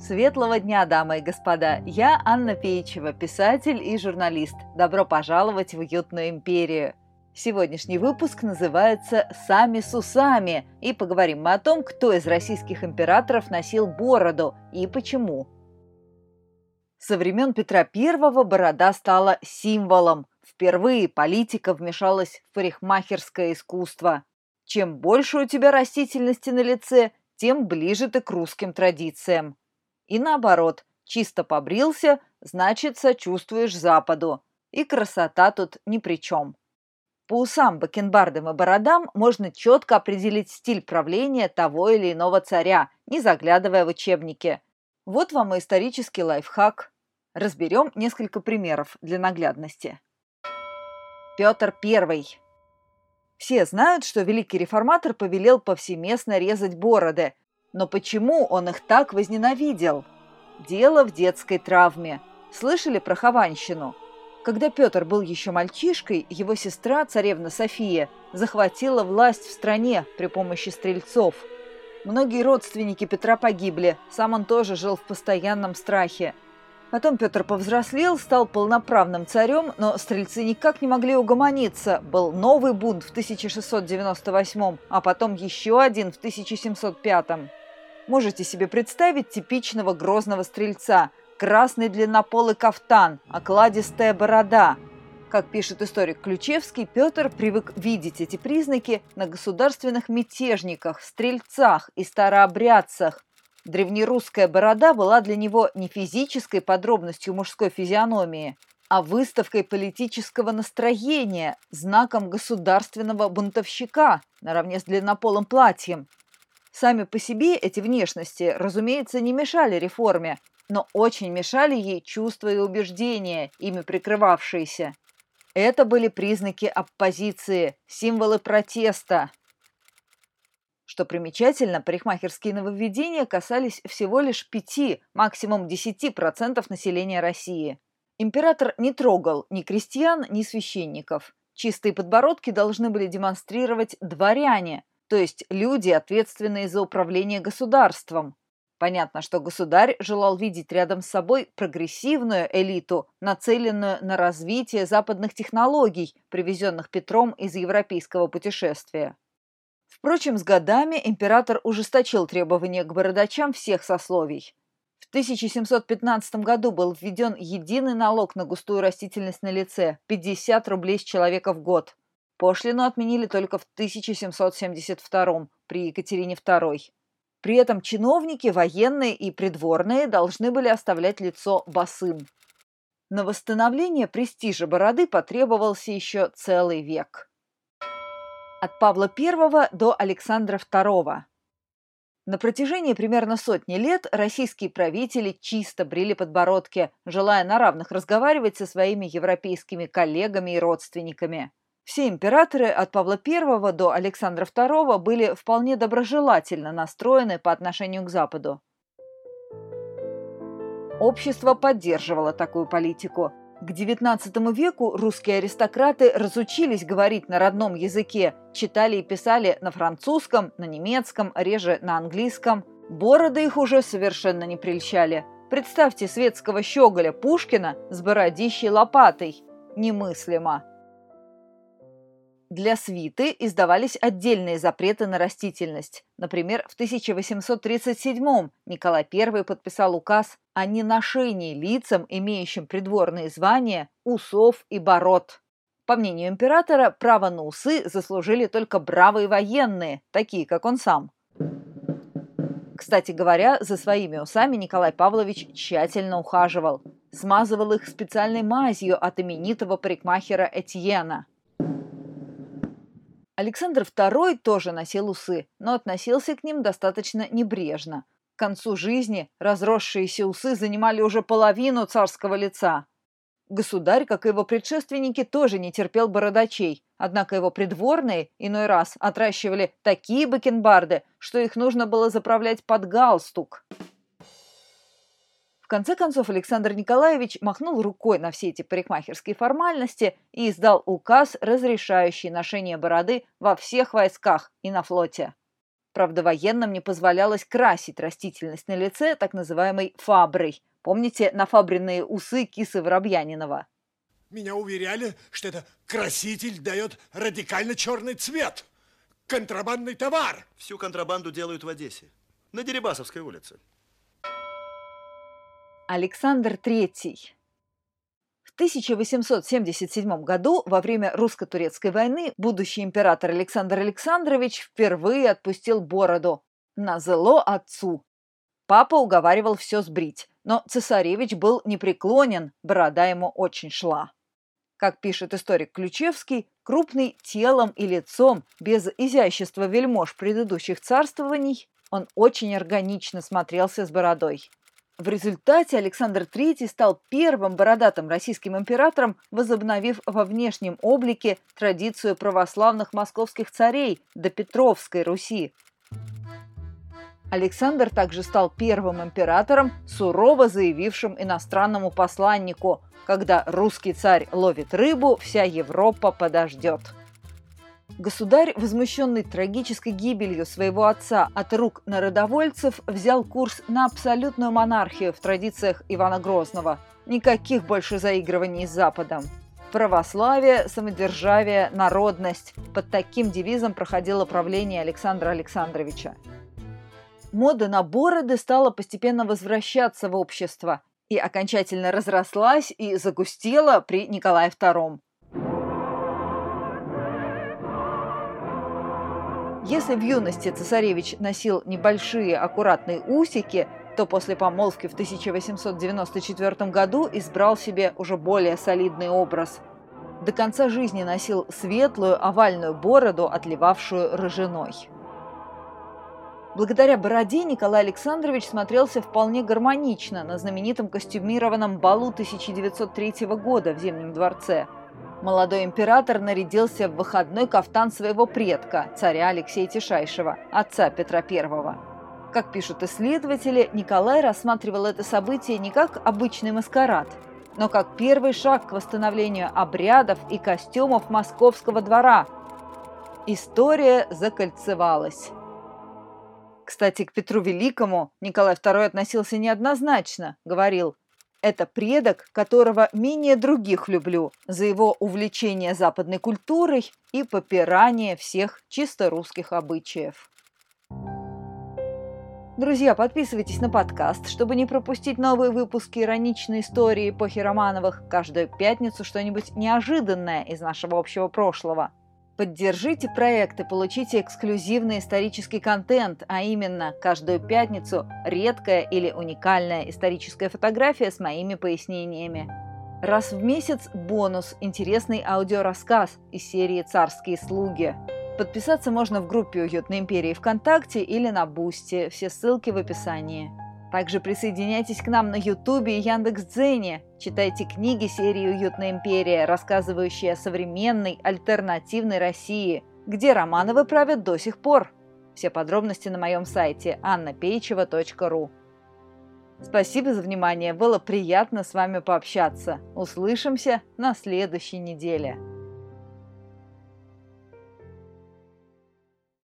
Светлого дня, дамы и господа! Я Анна Пейчева, писатель и журналист. Добро пожаловать в уютную империю! Сегодняшний выпуск называется «Сами с усами» и поговорим мы о том, кто из российских императоров носил бороду и почему. Со времен Петра I борода стала символом. Впервые политика вмешалась в парикмахерское искусство. Чем больше у тебя растительности на лице, тем ближе ты к русским традициям. И наоборот, чисто побрился, значит, сочувствуешь Западу. И красота тут ни при чем. По усам, бакенбардам и бородам можно четко определить стиль правления того или иного царя, не заглядывая в учебники. Вот вам и исторический лайфхак. Разберем несколько примеров для наглядности. Петр I. Все знают, что великий реформатор повелел повсеместно резать бороды, но почему он их так возненавидел? Дело в детской травме. Слышали про Хованщину? Когда Петр был еще мальчишкой, его сестра, царевна София, захватила власть в стране при помощи стрельцов. Многие родственники Петра погибли, сам он тоже жил в постоянном страхе. Потом Петр повзрослел, стал полноправным царем, но стрельцы никак не могли угомониться. Был новый бунт в 1698, а потом еще один в 1705. Можете себе представить типичного грозного стрельца. Красный длиннополый кафтан, окладистая борода. Как пишет историк Ключевский, Петр привык видеть эти признаки на государственных мятежниках, стрельцах и старообрядцах. Древнерусская борода была для него не физической подробностью мужской физиономии, а выставкой политического настроения, знаком государственного бунтовщика, наравне с длиннополым платьем, Сами по себе эти внешности, разумеется, не мешали реформе, но очень мешали ей чувства и убеждения, ими прикрывавшиеся. Это были признаки оппозиции, символы протеста. Что примечательно, парикмахерские нововведения касались всего лишь 5, максимум 10% населения России. Император не трогал ни крестьян, ни священников. Чистые подбородки должны были демонстрировать дворяне, то есть люди, ответственные за управление государством. Понятно, что государь желал видеть рядом с собой прогрессивную элиту, нацеленную на развитие западных технологий, привезенных Петром из европейского путешествия. Впрочем, с годами император ужесточил требования к бородачам всех сословий. В 1715 году был введен единый налог на густую растительность на лице – 50 рублей с человека в год. Пошлину отменили только в 1772 при Екатерине II. При этом чиновники, военные и придворные должны были оставлять лицо босым. На восстановление престижа бороды потребовался еще целый век. От Павла I до Александра II. На протяжении примерно сотни лет российские правители чисто брили подбородки, желая на равных разговаривать со своими европейскими коллегами и родственниками. Все императоры от Павла I до Александра II были вполне доброжелательно настроены по отношению к Западу. Общество поддерживало такую политику. К XIX веку русские аристократы разучились говорить на родном языке, читали и писали на французском, на немецком, реже на английском. Бороды их уже совершенно не прельщали. Представьте светского щеголя Пушкина с бородищей лопатой. Немыслимо. Для свиты издавались отдельные запреты на растительность. Например, в 1837 Николай I подписал указ о неношении лицам, имеющим придворные звания, усов и бород. По мнению императора, право на усы заслужили только бравые военные, такие как он сам. Кстати говоря, за своими усами Николай Павлович тщательно ухаживал. Смазывал их специальной мазью от именитого парикмахера Этьена – Александр II тоже носил усы, но относился к ним достаточно небрежно. К концу жизни разросшиеся усы занимали уже половину царского лица. Государь, как и его предшественники, тоже не терпел бородачей, однако его придворные иной раз отращивали такие бакенбарды, что их нужно было заправлять под галстук конце концов Александр Николаевич махнул рукой на все эти парикмахерские формальности и издал указ, разрешающий ношение бороды во всех войсках и на флоте. Правда, военным не позволялось красить растительность на лице так называемой фаброй. Помните нафабренные усы кисы Воробьянинова? Меня уверяли, что это краситель дает радикально черный цвет. Контрабандный товар. Всю контрабанду делают в Одессе. На Дерибасовской улице. Александр III. В 1877 году, во время русско-турецкой войны, будущий император Александр Александрович впервые отпустил бороду на зло отцу. Папа уговаривал все сбрить, но цесаревич был непреклонен, борода ему очень шла. Как пишет историк Ключевский, крупный телом и лицом, без изящества вельмож предыдущих царствований, он очень органично смотрелся с бородой. В результате Александр III стал первым бородатым российским императором, возобновив во внешнем облике традицию православных московских царей до Петровской Руси. Александр также стал первым императором, сурово заявившим иностранному посланнику «Когда русский царь ловит рыбу, вся Европа подождет». Государь, возмущенный трагической гибелью своего отца от рук народовольцев, взял курс на абсолютную монархию в традициях Ивана Грозного. Никаких больше заигрываний с Западом. Православие, самодержавие, народность. Под таким девизом проходило правление Александра Александровича. Мода на бороды стала постепенно возвращаться в общество и окончательно разрослась и загустела при Николае II. Если в юности цесаревич носил небольшие аккуратные усики, то после помолвки в 1894 году избрал себе уже более солидный образ. До конца жизни носил светлую овальную бороду, отливавшую рыжиной. Благодаря бороде Николай Александрович смотрелся вполне гармонично на знаменитом костюмированном балу 1903 года в Зимнем дворце – Молодой император нарядился в выходной кафтан своего предка, царя Алексея Тишайшего, отца Петра I. Как пишут исследователи, Николай рассматривал это событие не как обычный маскарад, но как первый шаг к восстановлению обрядов и костюмов московского двора. История закольцевалась. Кстати, к Петру Великому Николай II относился неоднозначно, говорил это предок, которого менее других люблю за его увлечение западной культурой и попирание всех чисто русских обычаев. Друзья, подписывайтесь на подкаст, чтобы не пропустить новые выпуски ироничной истории эпохи Романовых. Каждую пятницу что-нибудь неожиданное из нашего общего прошлого – Поддержите проект и получите эксклюзивный исторический контент, а именно каждую пятницу редкая или уникальная историческая фотография с моими пояснениями. Раз в месяц бонус – интересный аудиорассказ из серии «Царские слуги». Подписаться можно в группе «Уютной империи» ВКонтакте или на Boosty. Все ссылки в описании. Также присоединяйтесь к нам на Ютубе и Яндекс.Дзене. Читайте книги серии «Уютная империя», рассказывающие о современной, альтернативной России, где Романовы правят до сих пор. Все подробности на моем сайте annapeicheva.ru Спасибо за внимание, было приятно с вами пообщаться. Услышимся на следующей неделе.